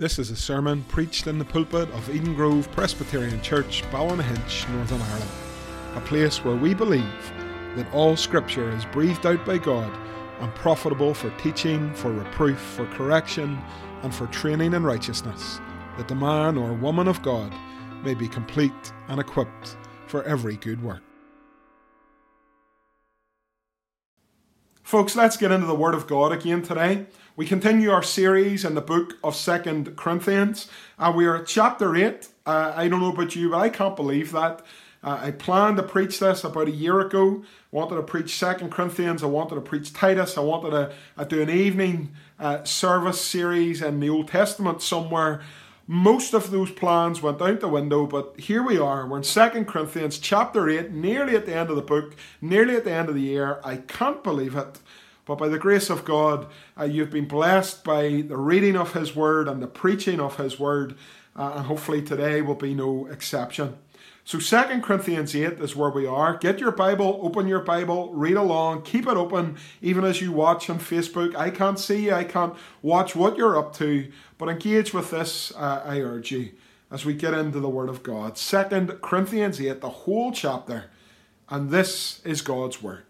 This is a sermon preached in the pulpit of Eden Grove Presbyterian Church, Ballynahinch, Northern Ireland, a place where we believe that all Scripture is breathed out by God and profitable for teaching, for reproof, for correction, and for training in righteousness, that the man or woman of God may be complete and equipped for every good work. Folks, let's get into the Word of God again today. We continue our series in the book of Second Corinthians, and we are at chapter 8. Uh, I don't know about you, but I can't believe that. Uh, I planned to preach this about a year ago. I wanted to preach Second Corinthians. I wanted to preach Titus. I wanted to uh, do an evening uh, service series in the Old Testament somewhere. Most of those plans went out the window, but here we are. We're in Second Corinthians chapter 8, nearly at the end of the book, nearly at the end of the year. I can't believe it. But by the grace of God, uh, you've been blessed by the reading of His Word and the preaching of His Word, uh, and hopefully today will be no exception. So, 2 Corinthians 8 is where we are. Get your Bible, open your Bible, read along, keep it open, even as you watch on Facebook. I can't see you, I can't watch what you're up to, but engage with this, uh, I urge you, as we get into the Word of God. 2 Corinthians 8, the whole chapter, and this is God's Word.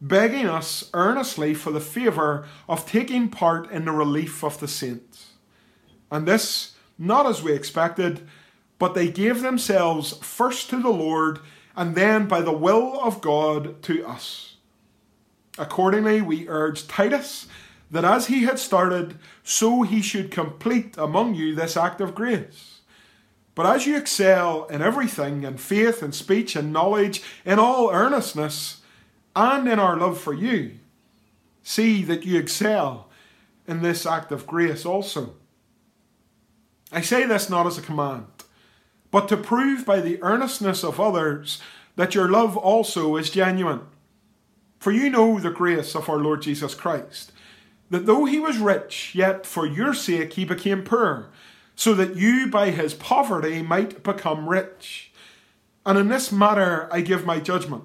begging us earnestly for the favour of taking part in the relief of the saints. And this, not as we expected, but they gave themselves first to the Lord, and then by the will of God to us. Accordingly, we urge Titus that as he had started, so he should complete among you this act of grace. But as you excel in everything, in faith and speech and knowledge, in all earnestness, and in our love for you, see that you excel in this act of grace also. I say this not as a command, but to prove by the earnestness of others that your love also is genuine. For you know the grace of our Lord Jesus Christ, that though he was rich, yet for your sake he became poor, so that you by his poverty might become rich. And in this matter I give my judgment.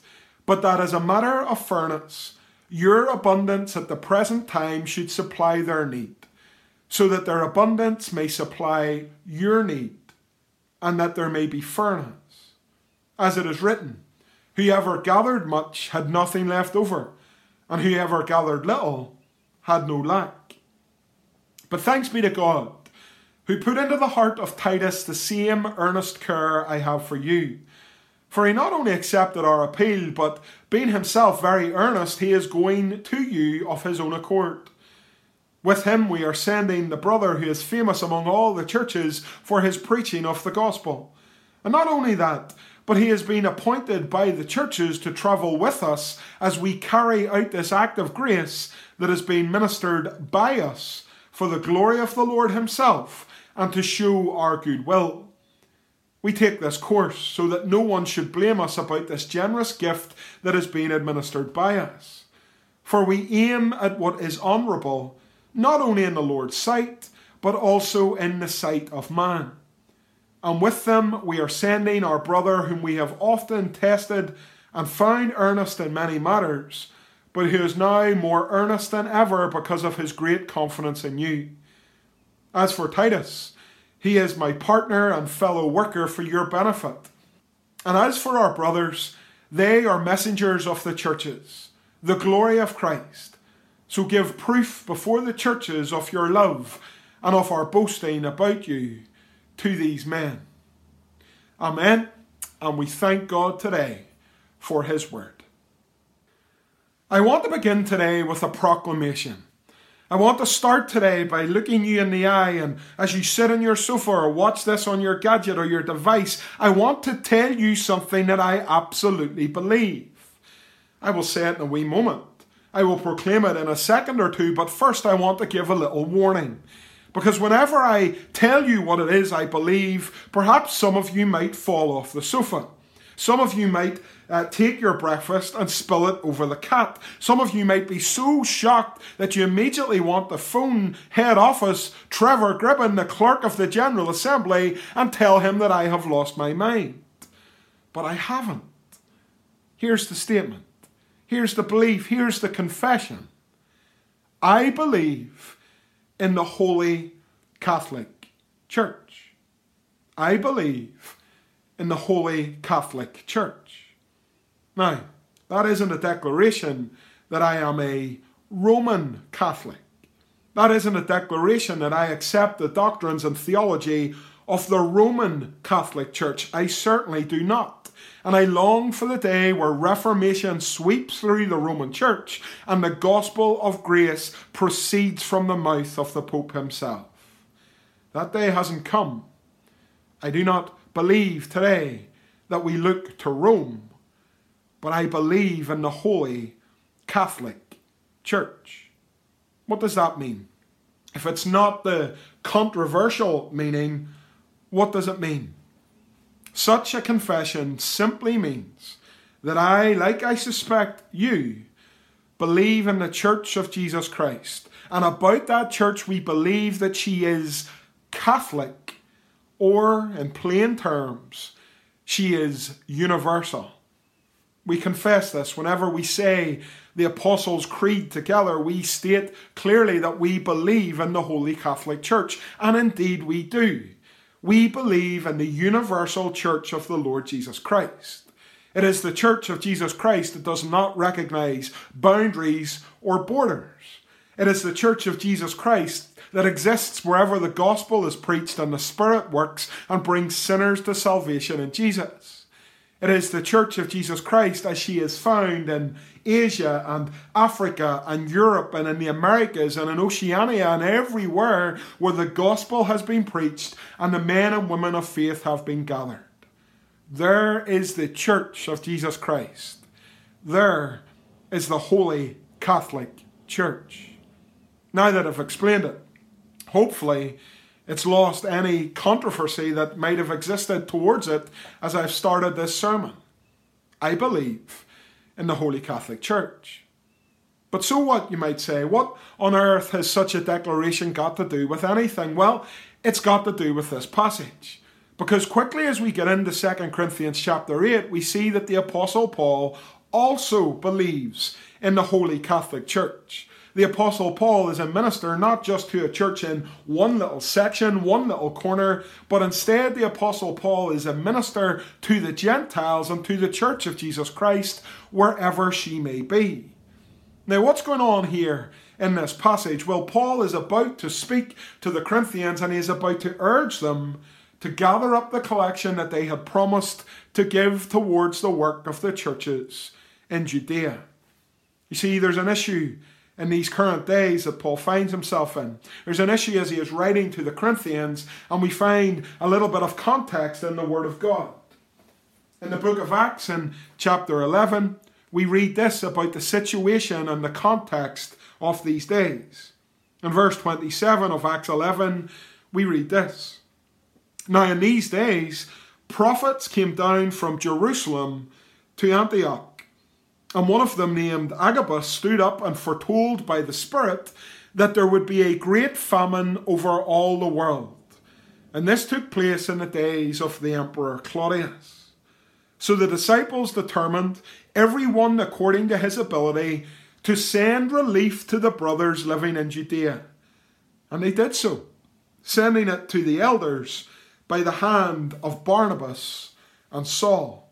but that as a matter of fairness, your abundance at the present time should supply their need, so that their abundance may supply your need, and that there may be fairness. As it is written, Whoever gathered much had nothing left over, and whoever gathered little had no lack. But thanks be to God, who put into the heart of Titus the same earnest care I have for you for he not only accepted our appeal, but being himself very earnest, he is going to you of his own accord. With him we are sending the brother who is famous among all the churches for his preaching of the gospel. And not only that, but he has been appointed by the churches to travel with us as we carry out this act of grace that has been ministered by us for the glory of the Lord himself and to show our goodwill. We take this course so that no one should blame us about this generous gift that is being administered by us. For we aim at what is honourable, not only in the Lord's sight, but also in the sight of man. And with them we are sending our brother, whom we have often tested and found earnest in many matters, but who is now more earnest than ever because of his great confidence in you. As for Titus, he is my partner and fellow worker for your benefit. And as for our brothers, they are messengers of the churches, the glory of Christ. So give proof before the churches of your love and of our boasting about you to these men. Amen. And we thank God today for His word. I want to begin today with a proclamation. I want to start today by looking you in the eye, and as you sit on your sofa or watch this on your gadget or your device, I want to tell you something that I absolutely believe. I will say it in a wee moment. I will proclaim it in a second or two, but first I want to give a little warning. Because whenever I tell you what it is I believe, perhaps some of you might fall off the sofa. Some of you might uh, take your breakfast and spill it over the cat. Some of you might be so shocked that you immediately want to phone head office Trevor Gribben, the clerk of the General Assembly, and tell him that I have lost my mind. But I haven't. Here's the statement. Here's the belief. Here's the confession. I believe in the Holy Catholic Church. I believe in the Holy Catholic Church. Now, that isn't a declaration that I am a Roman Catholic. That isn't a declaration that I accept the doctrines and theology of the Roman Catholic Church. I certainly do not. And I long for the day where Reformation sweeps through the Roman Church and the gospel of grace proceeds from the mouth of the Pope himself. That day hasn't come. I do not believe today that we look to Rome, but I believe in the Holy Catholic Church. What does that mean? If it's not the controversial meaning, what does it mean? Such a confession simply means that I, like I suspect you, believe in the Church of Jesus Christ. And about that church, we believe that she is Catholic, or in plain terms, she is universal. We confess this whenever we say the Apostles' Creed together. We state clearly that we believe in the Holy Catholic Church, and indeed we do we believe in the universal church of the Lord Jesus Christ. It is the church of Jesus Christ that does not recognize boundaries or borders. It is the church of Jesus Christ that exists wherever the gospel is preached and the Spirit works and brings sinners to salvation in Jesus. It is the Church of Jesus Christ as she is found in Asia and Africa and Europe and in the Americas and in Oceania and everywhere where the gospel has been preached and the men and women of faith have been gathered. There is the Church of Jesus Christ. There is the Holy Catholic Church. Now that I've explained it, hopefully it's lost any controversy that might have existed towards it as I've started this sermon. I believe in the Holy Catholic Church. But so what, you might say? What on earth has such a declaration got to do with anything? Well, it's got to do with this passage. Because quickly as we get into 2 Corinthians chapter 8, we see that the Apostle Paul also believes in the Holy Catholic Church the Apostle Paul is a minister not just to a church in one little section, one little corner, but instead the Apostle Paul is a minister to the Gentiles and to the church of Jesus Christ wherever she may be. Now, what's going on here in this passage? Well, Paul is about to speak to the Corinthians and he is about to urge them to gather up the collection that they had promised to give towards the work of the churches in Judea. You see, there's an issue in these current days that Paul finds himself in. There's an issue as he is writing to the Corinthians, and we find a little bit of context in the Word of God. In the book of Acts, in chapter 11, we read this about the situation and the context of these days. In verse 27 of Acts 11, we read this Now, in these days, prophets came down from Jerusalem to Antioch and one of them, named Agabus, stood up and foretold by the Spirit that there would be a great famine over all the world. And this took place in the days of the Emperor Claudius. So the disciples determined, every one according to his ability, to send relief to the brothers living in Judea. And they did so, sending it to the elders by the hand of Barnabas and Saul.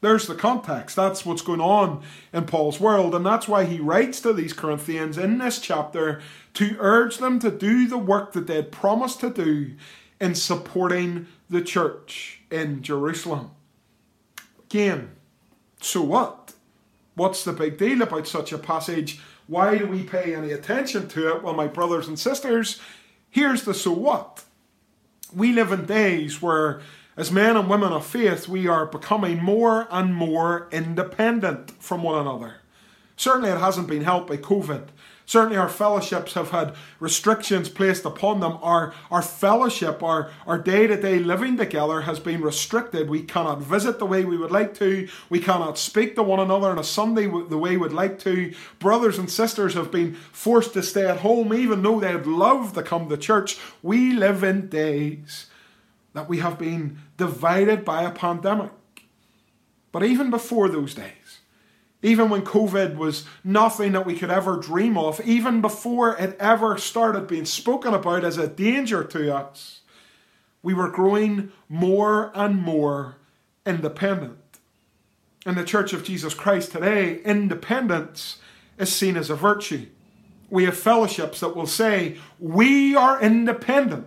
There's the context. That's what's going on in Paul's world. And that's why he writes to these Corinthians in this chapter to urge them to do the work that they had promised to do in supporting the church in Jerusalem. Again, so what? What's the big deal about such a passage? Why do we pay any attention to it? Well, my brothers and sisters, here's the so what. We live in days where as men and women of faith, we are becoming more and more independent from one another. Certainly, it hasn't been helped by COVID. Certainly, our fellowships have had restrictions placed upon them. Our, our fellowship, our, our day to day living together has been restricted. We cannot visit the way we would like to. We cannot speak to one another on a Sunday the way we would like to. Brothers and sisters have been forced to stay at home, even though they'd love to come to church. We live in days that we have been divided by a pandemic. But even before those days, even when COVID was nothing that we could ever dream of, even before it ever started being spoken about as a danger to us, we were growing more and more independent. In the Church of Jesus Christ today, independence is seen as a virtue. We have fellowships that will say, We are independent.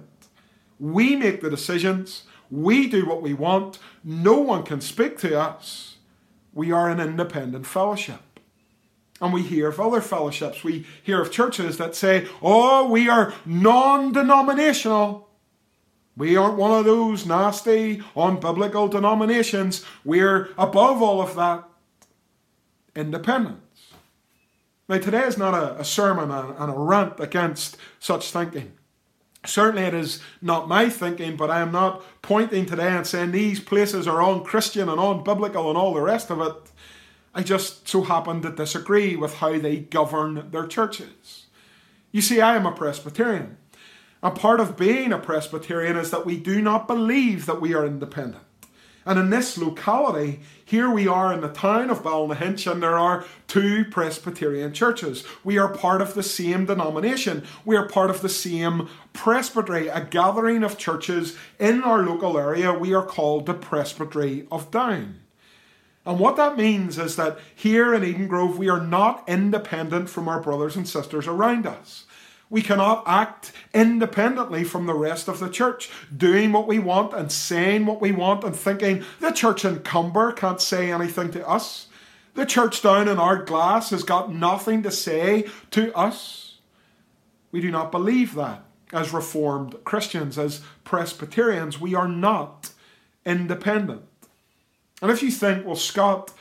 We make the decisions. We do what we want. No one can speak to us. We are an independent fellowship. And we hear of other fellowships. We hear of churches that say, oh, we are non denominational. We aren't one of those nasty, unbiblical denominations. We're above all of that. Independence. Now, today is not a, a sermon and a rant against such thinking. Certainly, it is not my thinking, but I am not pointing today and saying these places are unchristian and unbiblical and all the rest of it. I just so happen to disagree with how they govern their churches. You see, I am a Presbyterian. And part of being a Presbyterian is that we do not believe that we are independent. And in this locality, here we are in the town of Ballynahinch, and there are two Presbyterian churches. We are part of the same denomination. We are part of the same presbytery, a gathering of churches in our local area. We are called the Presbytery of Down. And what that means is that here in Eden Grove, we are not independent from our brothers and sisters around us. We cannot act independently from the rest of the church, doing what we want and saying what we want and thinking the church in Comber can't say anything to us. The church down in Ardglass has got nothing to say to us. We do not believe that as Reformed Christians, as Presbyterians. We are not independent. And if you think, well, Scott,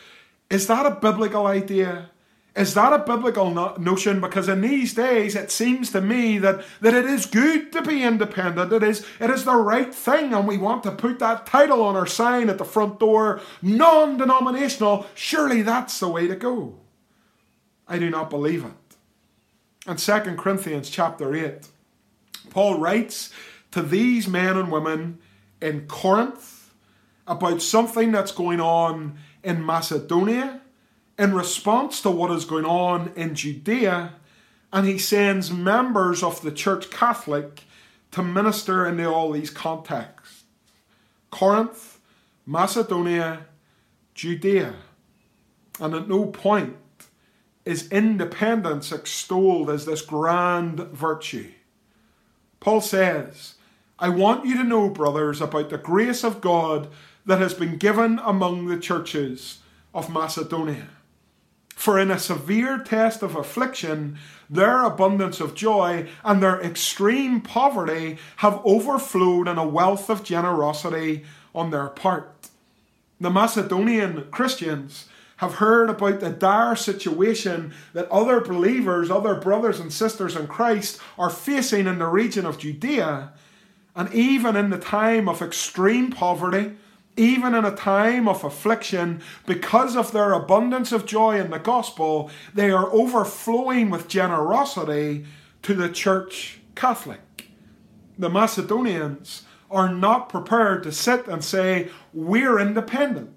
is that a biblical idea? Is that a biblical no- notion? Because in these days, it seems to me that, that it is good to be independent. It is, it is the right thing, and we want to put that title on our sign at the front door non denominational. Surely that's the way to go. I do not believe it. In 2 Corinthians chapter 8, Paul writes to these men and women in Corinth about something that's going on in Macedonia in response to what is going on in Judea, and he sends members of the Church Catholic to minister in all these contexts Corinth, Macedonia, Judea. And at no point is independence extolled as this grand virtue. Paul says, I want you to know, brothers, about the grace of God that has been given among the churches of Macedonia. For in a severe test of affliction, their abundance of joy and their extreme poverty have overflowed in a wealth of generosity on their part. The Macedonian Christians have heard about the dire situation that other believers, other brothers and sisters in Christ, are facing in the region of Judea. And even in the time of extreme poverty, even in a time of affliction, because of their abundance of joy in the gospel, they are overflowing with generosity to the church Catholic. The Macedonians are not prepared to sit and say, We're independent.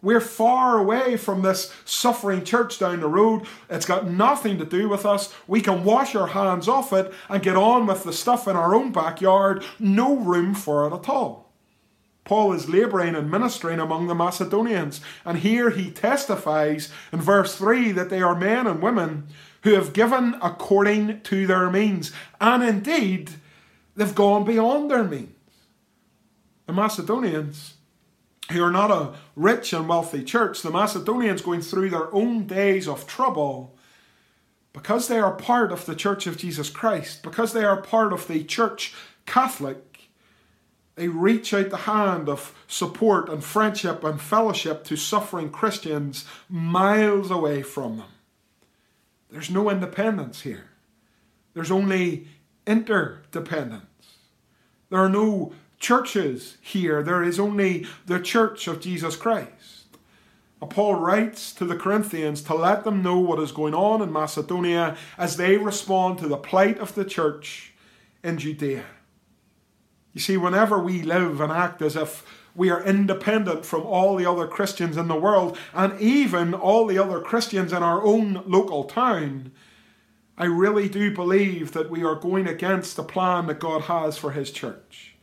We're far away from this suffering church down the road. It's got nothing to do with us. We can wash our hands off it and get on with the stuff in our own backyard. No room for it at all. Paul is labouring and ministering among the Macedonians, and here he testifies in verse 3 that they are men and women who have given according to their means, and indeed they've gone beyond their means. The Macedonians, who are not a rich and wealthy church, the Macedonians going through their own days of trouble, because they are part of the Church of Jesus Christ, because they are part of the Church Catholic, they reach out the hand of support and friendship and fellowship to suffering Christians miles away from them. There's no independence here. There's only interdependence. There are no churches here. There is only the church of Jesus Christ. Paul writes to the Corinthians to let them know what is going on in Macedonia as they respond to the plight of the church in Judea. You see, whenever we live and act as if we are independent from all the other Christians in the world and even all the other Christians in our own local town, I really do believe that we are going against the plan that God has for His church.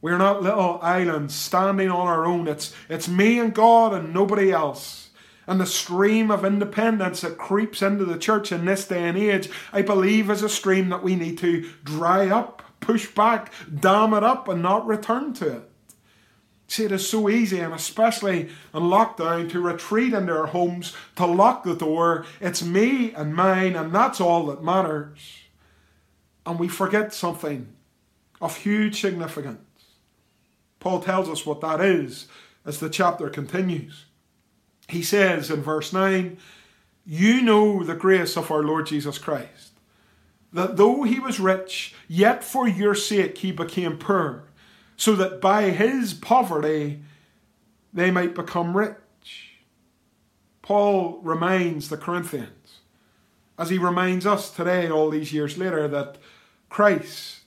We're not little islands standing on our own. It's, it's me and God and nobody else. And the stream of independence that creeps into the church in this day and age, I believe, is a stream that we need to dry up push back, dam it up, and not return to it. See, it is so easy, and especially in lockdown, to retreat into our homes, to lock the door. It's me and mine, and that's all that matters. And we forget something of huge significance. Paul tells us what that is as the chapter continues. He says in verse 9, You know the grace of our Lord Jesus Christ that though he was rich, yet for your sake he became poor, so that by his poverty they might become rich. Paul reminds the Corinthians, as he reminds us today, all these years later, that Christ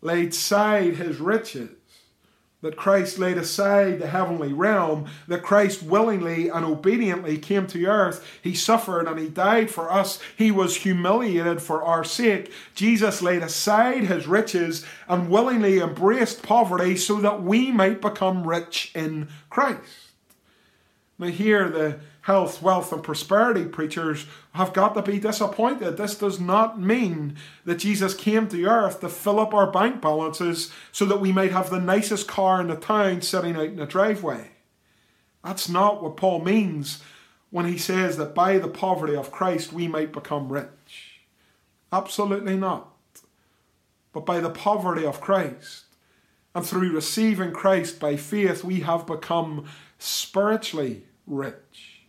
laid aside his riches that Christ laid aside the heavenly realm, that Christ willingly and obediently came to earth. He suffered and he died for us. He was humiliated for our sake. Jesus laid aside his riches and willingly embraced poverty so that we might become rich in Christ. Now, here the health, wealth, and prosperity preachers have got to be disappointed. This does not mean that Jesus came to earth to fill up our bank balances so that we might have the nicest car in the town sitting out in the driveway. That's not what Paul means when he says that by the poverty of Christ we might become rich. Absolutely not. But by the poverty of Christ and through receiving Christ by faith, we have become spiritually rich.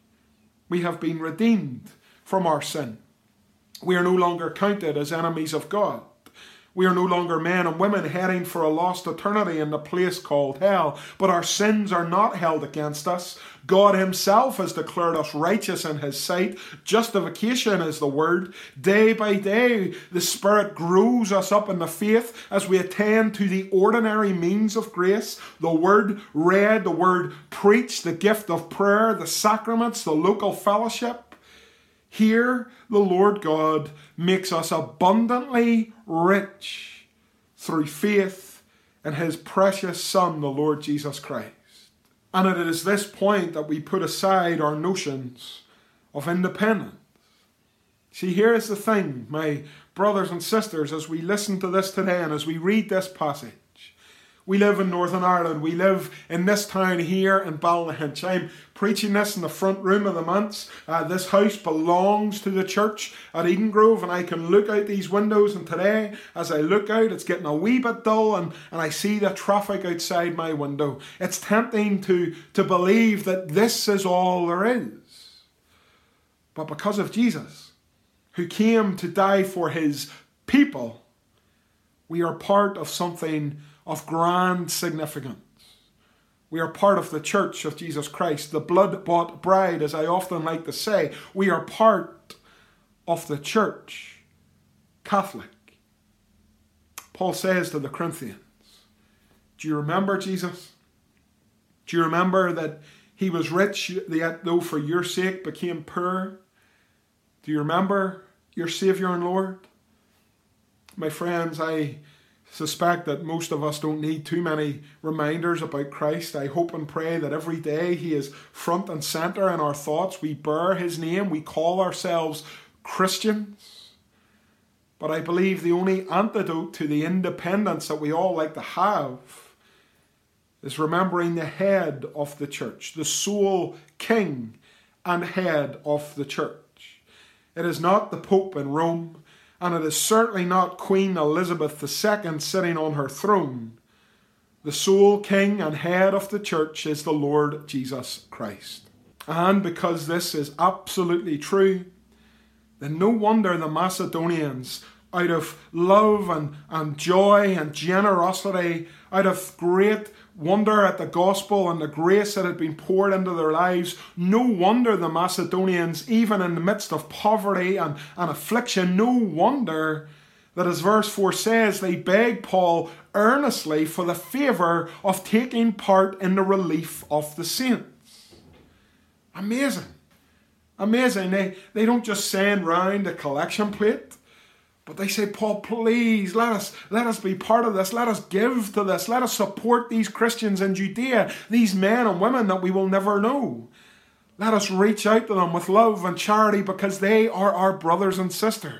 We have been redeemed from our sin. We are no longer counted as enemies of God. We are no longer men and women heading for a lost eternity in the place called hell, but our sins are not held against us. God Himself has declared us righteous in His sight. Justification is the word. Day by day, the Spirit grows us up in the faith as we attend to the ordinary means of grace the word read, the word preached, the gift of prayer, the sacraments, the local fellowship. Here, the Lord God makes us abundantly rich through faith in His precious Son, the Lord Jesus Christ. And it is this point that we put aside our notions of independence. See, here is the thing, my brothers and sisters, as we listen to this today and as we read this passage. We live in Northern Ireland. We live in this town here in Ballynahinch. I'm preaching this in the front room of the manse. Uh, this house belongs to the church at Eden Grove, and I can look out these windows. And today, as I look out, it's getting a wee bit dull, and, and I see the traffic outside my window. It's tempting to, to believe that this is all there is. But because of Jesus, who came to die for his people, we are part of something of grand significance. We are part of the church of Jesus Christ, the blood bought bride, as I often like to say. We are part of the church, Catholic. Paul says to the Corinthians, Do you remember Jesus? Do you remember that he was rich, yet though for your sake became poor? Do you remember your Saviour and Lord? My friends, I suspect that most of us don't need too many reminders about Christ. I hope and pray that every day He is front and centre in our thoughts. We bear His name, we call ourselves Christians. But I believe the only antidote to the independence that we all like to have is remembering the head of the church, the sole king and head of the church. It is not the Pope in Rome, and it is certainly not Queen Elizabeth II sitting on her throne. The sole king and head of the church is the Lord Jesus Christ. And because this is absolutely true, then no wonder the Macedonians, out of love and, and joy and generosity, out of great wonder at the gospel and the grace that had been poured into their lives. No wonder the Macedonians, even in the midst of poverty and, and affliction, no wonder that, as verse 4 says, they begged Paul earnestly for the favour of taking part in the relief of the saints. Amazing. Amazing. They, they don't just send round a collection plate. But they say, Paul, please let us let us be part of this. Let us give to this. Let us support these Christians in Judea, these men and women that we will never know. Let us reach out to them with love and charity because they are our brothers and sisters.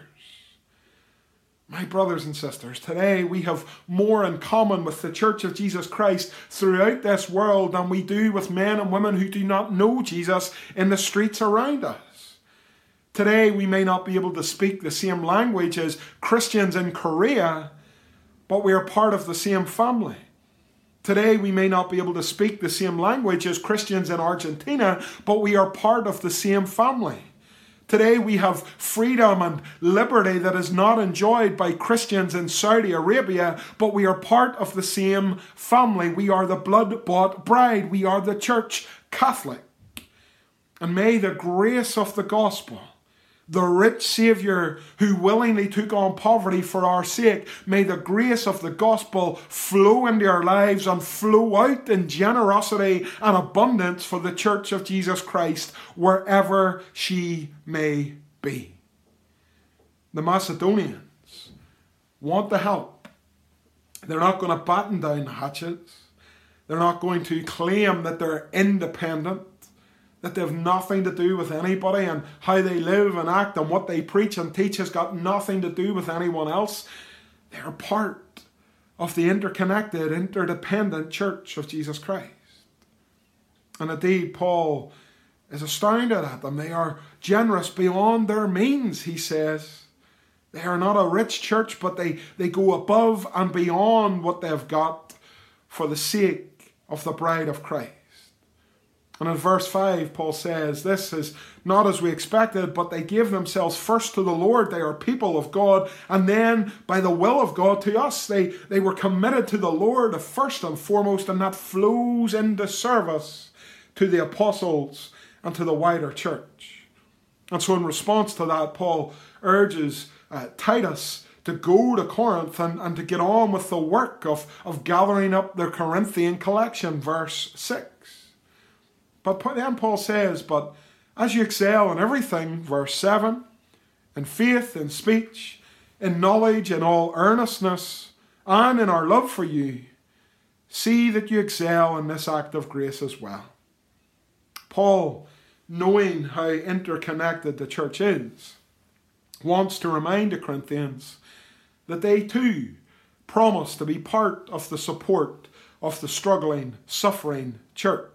My brothers and sisters, today we have more in common with the Church of Jesus Christ throughout this world than we do with men and women who do not know Jesus in the streets around us. Today, we may not be able to speak the same language as Christians in Korea, but we are part of the same family. Today, we may not be able to speak the same language as Christians in Argentina, but we are part of the same family. Today, we have freedom and liberty that is not enjoyed by Christians in Saudi Arabia, but we are part of the same family. We are the blood bought bride, we are the church Catholic. And may the grace of the gospel the rich Saviour who willingly took on poverty for our sake. May the grace of the gospel flow into our lives and flow out in generosity and abundance for the church of Jesus Christ wherever she may be. The Macedonians want the help. They're not going to batten down the hatches. They're not going to claim that they're independent that they have nothing to do with anybody and how they live and act and what they preach and teach has got nothing to do with anyone else. They're part of the interconnected, interdependent church of Jesus Christ. And indeed, Paul is astounded at them. They are generous beyond their means, he says. They are not a rich church, but they, they go above and beyond what they've got for the sake of the bride of Christ. And in verse 5, Paul says, This is not as we expected, but they give themselves first to the Lord. They are people of God. And then, by the will of God to us, they, they were committed to the Lord first and foremost, and that flows into service to the apostles and to the wider church. And so, in response to that, Paul urges uh, Titus to go to Corinth and, and to get on with the work of, of gathering up the Corinthian collection, verse 6. But then Paul says, But as you excel in everything, verse 7, in faith, in speech, in knowledge, in all earnestness, and in our love for you, see that you excel in this act of grace as well. Paul, knowing how interconnected the church is, wants to remind the Corinthians that they too promise to be part of the support of the struggling, suffering church.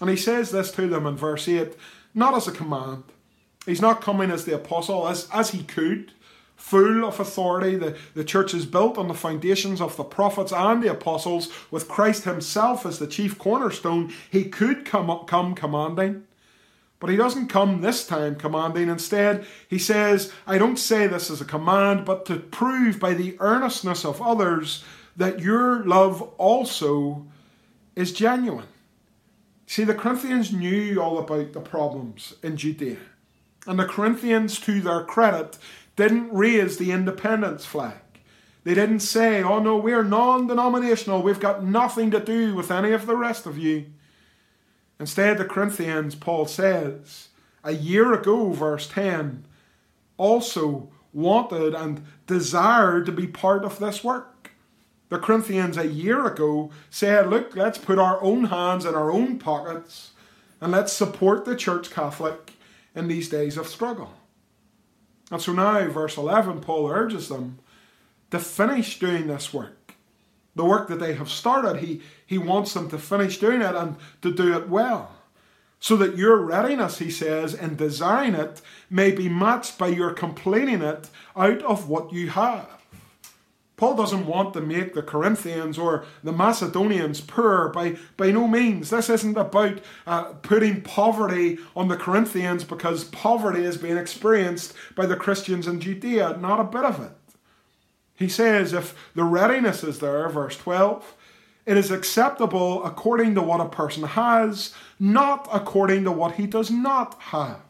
And he says this to them in verse 8, not as a command. He's not coming as the apostle, as, as he could, full of authority. The, the church is built on the foundations of the prophets and the apostles, with Christ himself as the chief cornerstone. He could come, come commanding. But he doesn't come this time commanding. Instead, he says, I don't say this as a command, but to prove by the earnestness of others that your love also is genuine. See, the Corinthians knew all about the problems in Judea. And the Corinthians, to their credit, didn't raise the independence flag. They didn't say, oh no, we're non denominational, we've got nothing to do with any of the rest of you. Instead, the Corinthians, Paul says, a year ago, verse 10, also wanted and desired to be part of this work. The Corinthians a year ago said, look, let's put our own hands in our own pockets and let's support the Church Catholic in these days of struggle. And so now, verse 11, Paul urges them to finish doing this work. The work that they have started, he, he wants them to finish doing it and to do it well. So that your readiness, he says, in desiring it may be matched by your completing it out of what you have. Paul doesn't want to make the Corinthians or the Macedonians poor by, by no means. This isn't about uh, putting poverty on the Corinthians because poverty is being experienced by the Christians in Judea. Not a bit of it. He says, if the readiness is there, verse 12, it is acceptable according to what a person has, not according to what he does not have.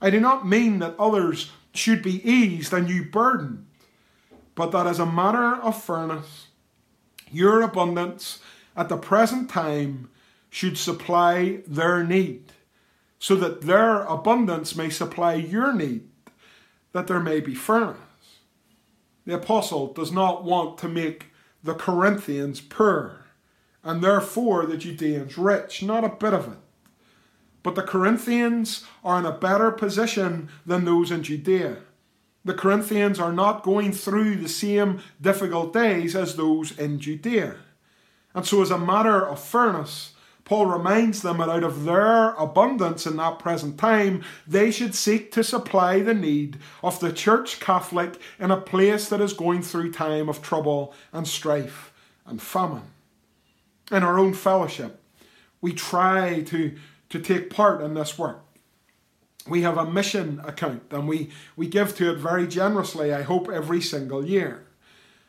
I do not mean that others should be eased and you burdened but that as a matter of fairness, your abundance at the present time should supply their need, so that their abundance may supply your need, that there may be fairness. The apostle does not want to make the Corinthians poor, and therefore the Judeans rich, not a bit of it. But the Corinthians are in a better position than those in Judea the Corinthians are not going through the same difficult days as those in Judea. And so, as a matter of fairness, Paul reminds them that out of their abundance in that present time, they should seek to supply the need of the Church Catholic in a place that is going through time of trouble and strife and famine. In our own fellowship, we try to, to take part in this work we have a mission account and we, we give to it very generously, I hope, every single year.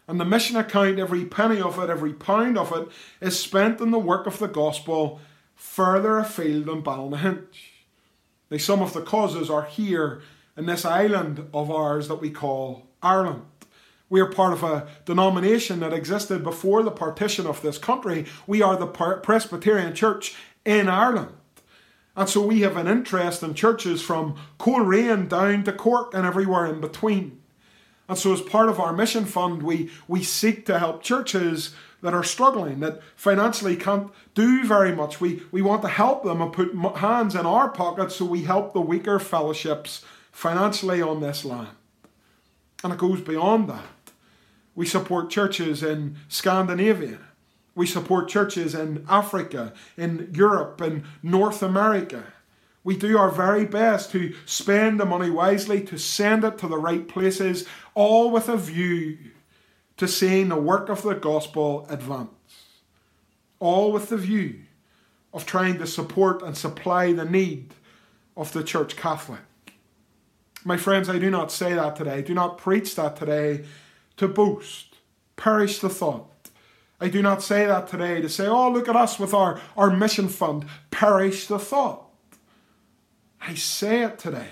And the mission account, every penny of it, every pound of it, is spent in the work of the gospel further afield than Ballynahinch. Now, some of the causes are here in this island of ours that we call Ireland. We are part of a denomination that existed before the partition of this country. We are the Presbyterian Church in Ireland. And so we have an interest in churches from Coleraine down to Cork and everywhere in between. And so, as part of our mission fund, we, we seek to help churches that are struggling, that financially can't do very much. We, we want to help them and put hands in our pockets so we help the weaker fellowships financially on this land. And it goes beyond that. We support churches in Scandinavia we support churches in Africa, in Europe, in North America. We do our very best to spend the money wisely, to send it to the right places, all with a view to seeing the work of the gospel advance. All with the view of trying to support and supply the need of the Church Catholic. My friends, I do not say that today, I do not preach that today to boast. Perish the thought. I do not say that today to say, oh, look at us with our, our mission fund. Perish the thought. I say it today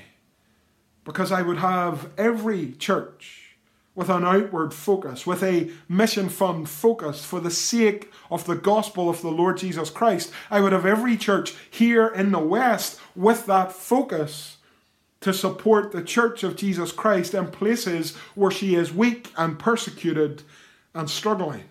because I would have every church with an outward focus, with a mission fund focus for the sake of the gospel of the Lord Jesus Christ. I would have every church here in the West with that focus to support the church of Jesus Christ in places where she is weak and persecuted and struggling.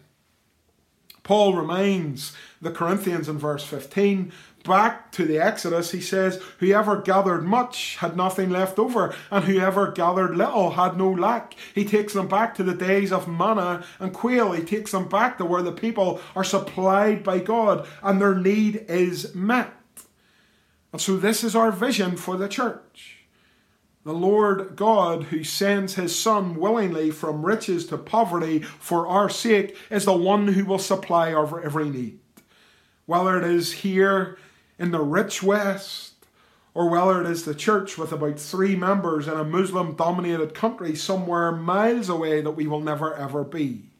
Paul reminds the Corinthians in verse 15 back to the Exodus, he says, Whoever gathered much had nothing left over, and whoever gathered little had no lack. He takes them back to the days of manna and quail. He takes them back to where the people are supplied by God and their need is met. And so, this is our vision for the church. The Lord God, who sends his Son willingly from riches to poverty for our sake, is the one who will supply our every need. Whether it is here in the rich West, or whether it is the church with about three members in a Muslim dominated country somewhere miles away that we will never ever be.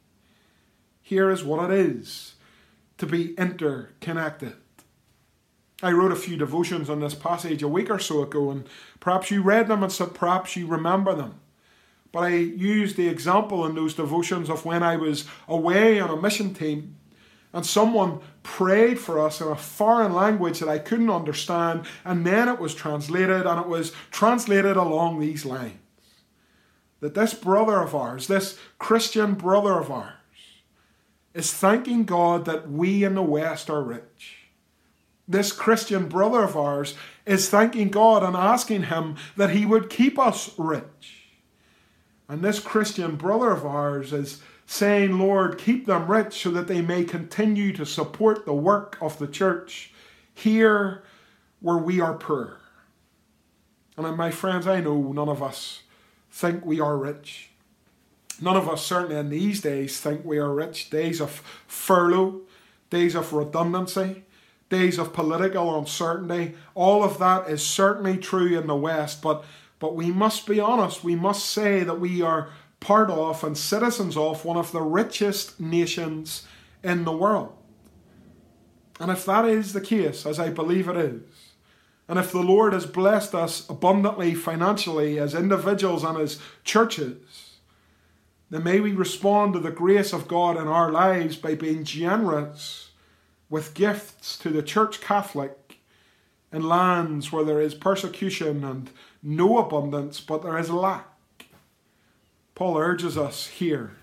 Here is what it is to be interconnected. I wrote a few devotions on this passage a week or so ago, and perhaps you read them and so perhaps you remember them. But I used the example in those devotions of when I was away on a mission team and someone prayed for us in a foreign language that I couldn't understand, and then it was translated, and it was translated along these lines that this brother of ours, this Christian brother of ours, is thanking God that we in the West are rich. This Christian brother of ours is thanking God and asking Him that He would keep us rich. And this Christian brother of ours is saying, Lord, keep them rich so that they may continue to support the work of the church here where we are poor. And my friends, I know none of us think we are rich. None of us, certainly in these days, think we are rich. Days of furlough, days of redundancy, days of political uncertainty, all of that is certainly true in the West, but, but we must be honest. We must say that we are part of and citizens of one of the richest nations in the world. And if that is the case, as I believe it is, and if the Lord has blessed us abundantly financially as individuals and as churches, then may we respond to the grace of God in our lives by being generous with gifts to the Church Catholic in lands where there is persecution and no abundance, but there is lack. Paul urges us here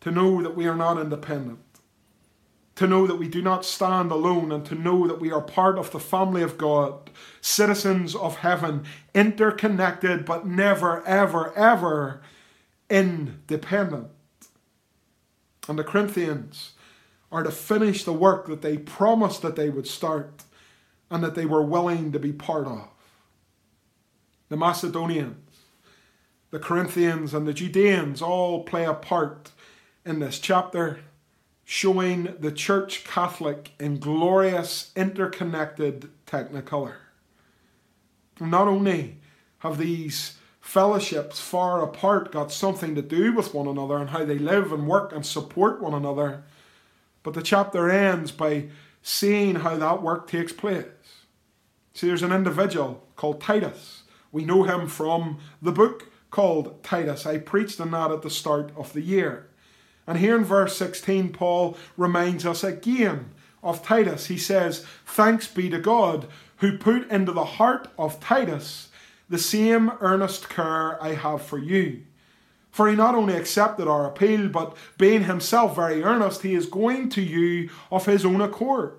to know that we are not independent, to know that we do not stand alone, and to know that we are part of the family of God, citizens of heaven, interconnected, but never, ever, ever independent. And the Corinthians are to finish the work that they promised that they would start and that they were willing to be part of. The Macedonians the Corinthians and the Judeans all play a part in this chapter, showing the Church Catholic in glorious, interconnected technicolor. Not only have these fellowships far apart got something to do with one another and how they live and work and support one another, but the chapter ends by seeing how that work takes place. See, there's an individual called Titus. We know him from the book called Titus. I preached on that at the start of the year. And here in verse 16, Paul reminds us again of Titus. He says, Thanks be to God who put into the heart of Titus the same earnest care I have for you. For he not only accepted our appeal, but being himself very earnest, he is going to you of his own accord.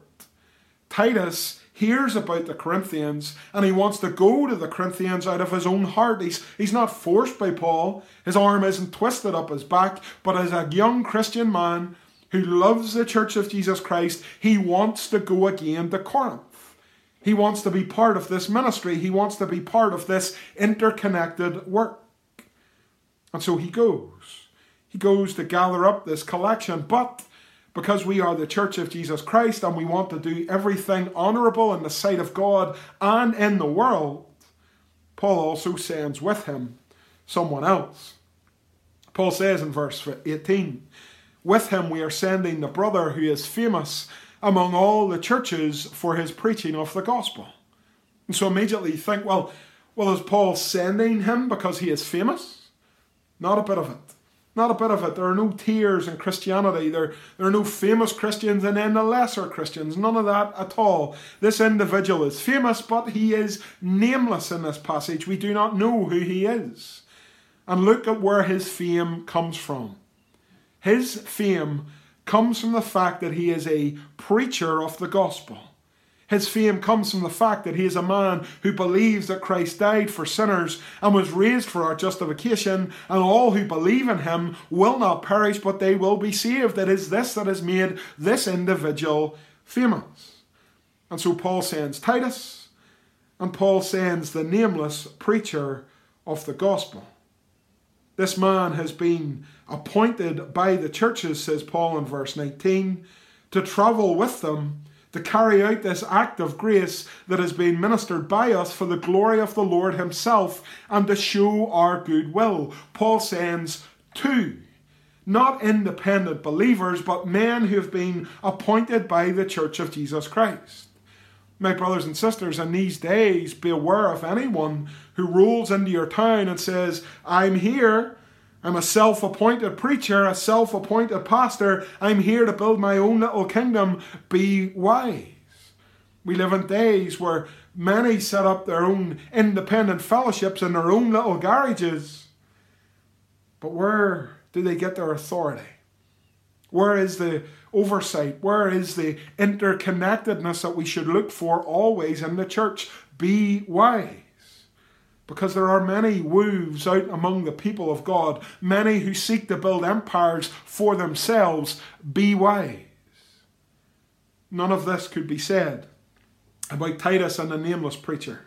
Titus hears about the Corinthians and he wants to go to the Corinthians out of his own heart. He's, he's not forced by Paul, his arm isn't twisted up his back, but as a young Christian man who loves the church of Jesus Christ, he wants to go again to Corinth. He wants to be part of this ministry, he wants to be part of this interconnected work. And so he goes. He goes to gather up this collection, but because we are the church of Jesus Christ and we want to do everything honourable in the sight of God and in the world, Paul also sends with him someone else. Paul says in verse 18, With him we are sending the brother who is famous among all the churches for his preaching of the gospel. And so immediately you think, well, well, is Paul sending him because he is famous? Not a bit of it. Not a bit of it. There are no tiers in Christianity. There, there are no famous Christians and then the lesser Christians. None of that at all. This individual is famous, but he is nameless in this passage. We do not know who he is. And look at where his fame comes from. His fame comes from the fact that he is a preacher of the gospel. His fame comes from the fact that he is a man who believes that Christ died for sinners and was raised for our justification, and all who believe in him will not perish, but they will be saved. It is this that has made this individual famous. And so Paul sends Titus, and Paul sends the nameless preacher of the gospel. This man has been appointed by the churches, says Paul in verse 19, to travel with them to carry out this act of grace that has been ministered by us for the glory of the Lord Himself and to show our goodwill. Paul sends two, not independent believers, but men who have been appointed by the Church of Jesus Christ. My brothers and sisters, in these days, be aware of anyone who rolls into your town and says, I'm here I'm a self appointed preacher, a self appointed pastor. I'm here to build my own little kingdom. Be wise. We live in days where many set up their own independent fellowships in their own little garages. But where do they get their authority? Where is the oversight? Where is the interconnectedness that we should look for always in the church? Be wise. Because there are many wolves out among the people of God, many who seek to build empires for themselves. Be wise. None of this could be said about Titus and the nameless preacher.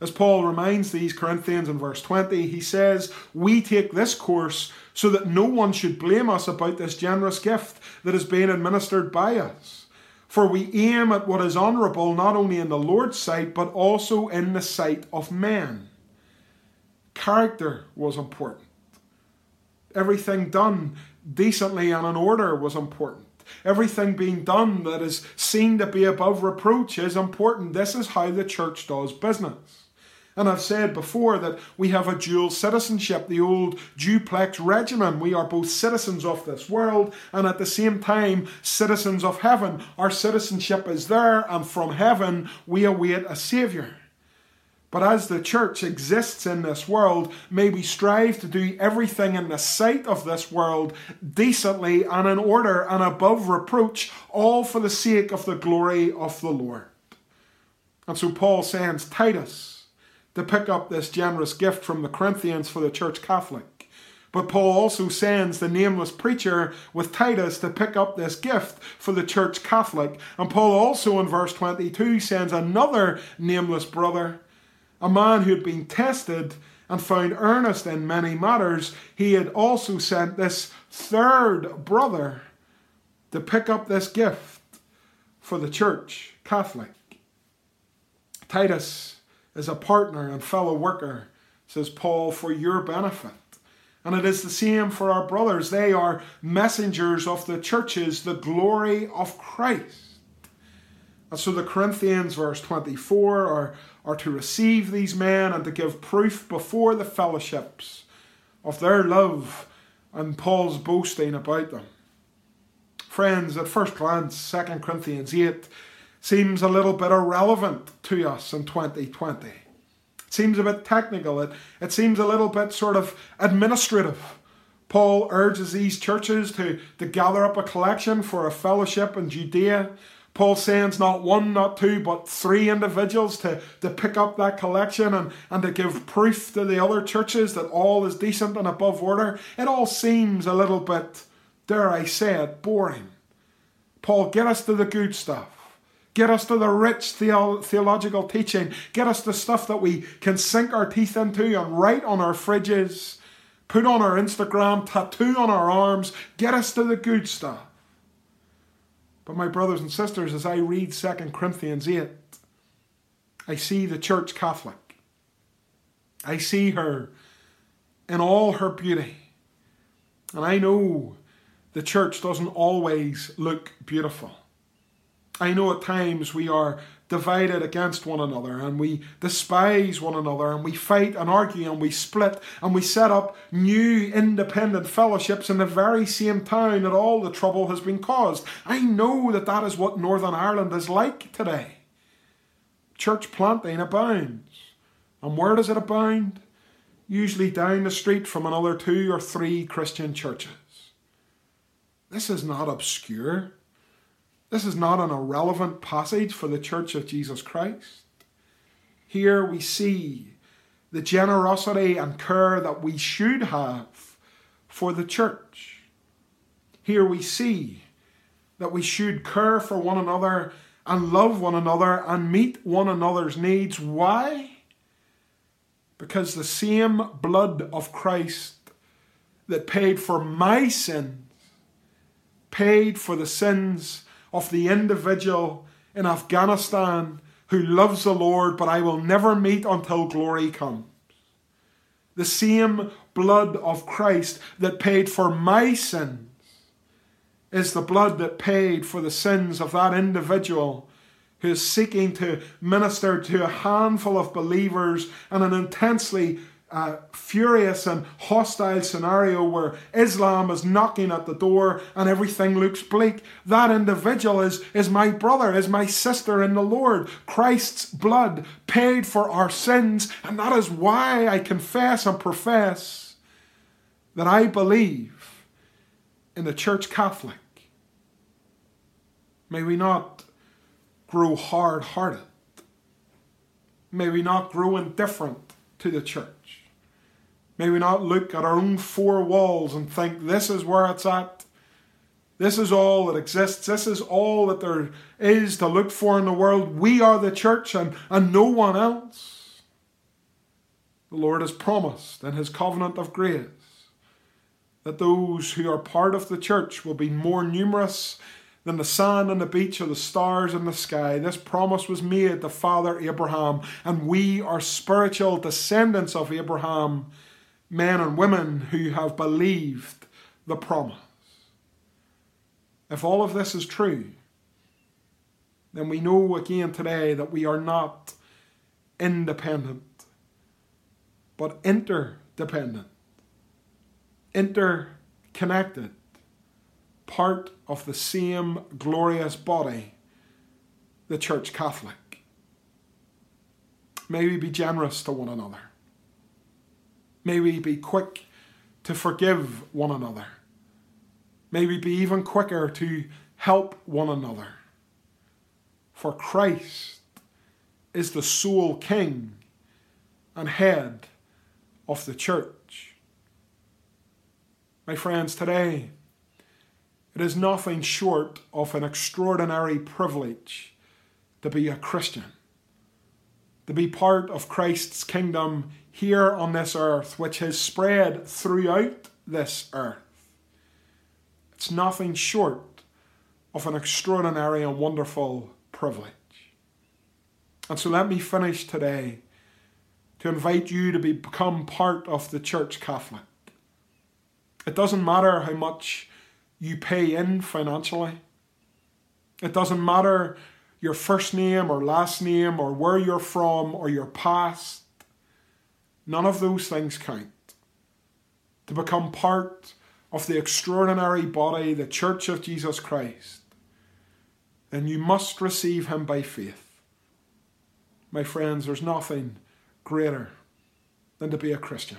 As Paul reminds these Corinthians in verse 20, he says, We take this course so that no one should blame us about this generous gift that is being administered by us. For we aim at what is honourable not only in the Lord's sight, but also in the sight of men. Character was important. Everything done decently and in order was important. Everything being done that is seen to be above reproach is important. This is how the church does business. And I've said before that we have a dual citizenship, the old duplex regimen. We are both citizens of this world and at the same time citizens of heaven. Our citizenship is there, and from heaven we await a Saviour. But as the church exists in this world, may we strive to do everything in the sight of this world decently and in order and above reproach, all for the sake of the glory of the Lord. And so Paul sends Titus to pick up this generous gift from the Corinthians for the church Catholic. But Paul also sends the nameless preacher with Titus to pick up this gift for the church Catholic. And Paul also in verse 22 sends another nameless brother, a man who had been tested and found earnest in many matters. He had also sent this third brother to pick up this gift for the church Catholic. Titus is a partner and fellow worker, says Paul, for your benefit. And it is the same for our brothers. They are messengers of the churches, the glory of Christ. And so the Corinthians, verse 24, are, are to receive these men and to give proof before the fellowships of their love and Paul's boasting about them. Friends, at first glance, 2 Corinthians 8 seems a little bit irrelevant to us in 2020. It seems a bit technical. It, it seems a little bit sort of administrative. Paul urges these churches to, to gather up a collection for a fellowship in Judea. Paul sends not one, not two, but three individuals to, to pick up that collection and, and to give proof to the other churches that all is decent and above order. It all seems a little bit, dare I say it, boring. Paul, get us to the good stuff. Get us to the rich theological teaching. Get us the stuff that we can sink our teeth into and write on our fridges, put on our Instagram, tattoo on our arms. Get us to the good stuff. But, my brothers and sisters, as I read 2 Corinthians 8, I see the church Catholic. I see her in all her beauty. And I know the church doesn't always look beautiful. I know at times we are divided against one another and we despise one another and we fight and argue and we split and we set up new independent fellowships in the very same town that all the trouble has been caused. I know that that is what Northern Ireland is like today. Church planting abounds. And where does it abound? Usually down the street from another two or three Christian churches. This is not obscure. This is not an irrelevant passage for the Church of Jesus Christ. Here we see the generosity and care that we should have for the church. Here we see that we should care for one another and love one another and meet one another's needs. Why? Because the same blood of Christ that paid for my sins paid for the sins of the individual in Afghanistan who loves the Lord, but I will never meet until glory comes. The same blood of Christ that paid for my sins is the blood that paid for the sins of that individual who is seeking to minister to a handful of believers in an intensely uh, furious and hostile scenario where Islam is knocking at the door and everything looks bleak, that individual is, is my brother, is my sister in the Lord. Christ's blood paid for our sins, and that is why I confess and profess that I believe in the Church Catholic May we not grow hard hearted. May we not grow indifferent to the church. May we not look at our own four walls and think this is where it's at. This is all that exists. This is all that there is to look for in the world. We are the church and, and no one else. The Lord has promised in His covenant of grace that those who are part of the church will be more numerous than the sand on the beach or the stars in the sky. This promise was made to Father Abraham, and we are spiritual descendants of Abraham, men and women who have believed the promise. If all of this is true, then we know again today that we are not independent, but interdependent, interconnected part of the same glorious body, the Church Catholic. May we be generous to one another. May we be quick to forgive one another. May we be even quicker to help one another. For Christ is the sole King and head of the church. My friends, today, it is nothing short of an extraordinary privilege to be a Christian, to be part of Christ's kingdom here on this earth, which has spread throughout this earth. It's nothing short of an extraordinary and wonderful privilege. And so let me finish today to invite you to be, become part of the Church Catholic. It doesn't matter how much you pay in financially. It doesn't matter your first name or last name or where you're from or your past. None of those things count. To become part of the extraordinary body, the Church of Jesus Christ, then you must receive Him by faith. My friends, there's nothing greater than to be a Christian.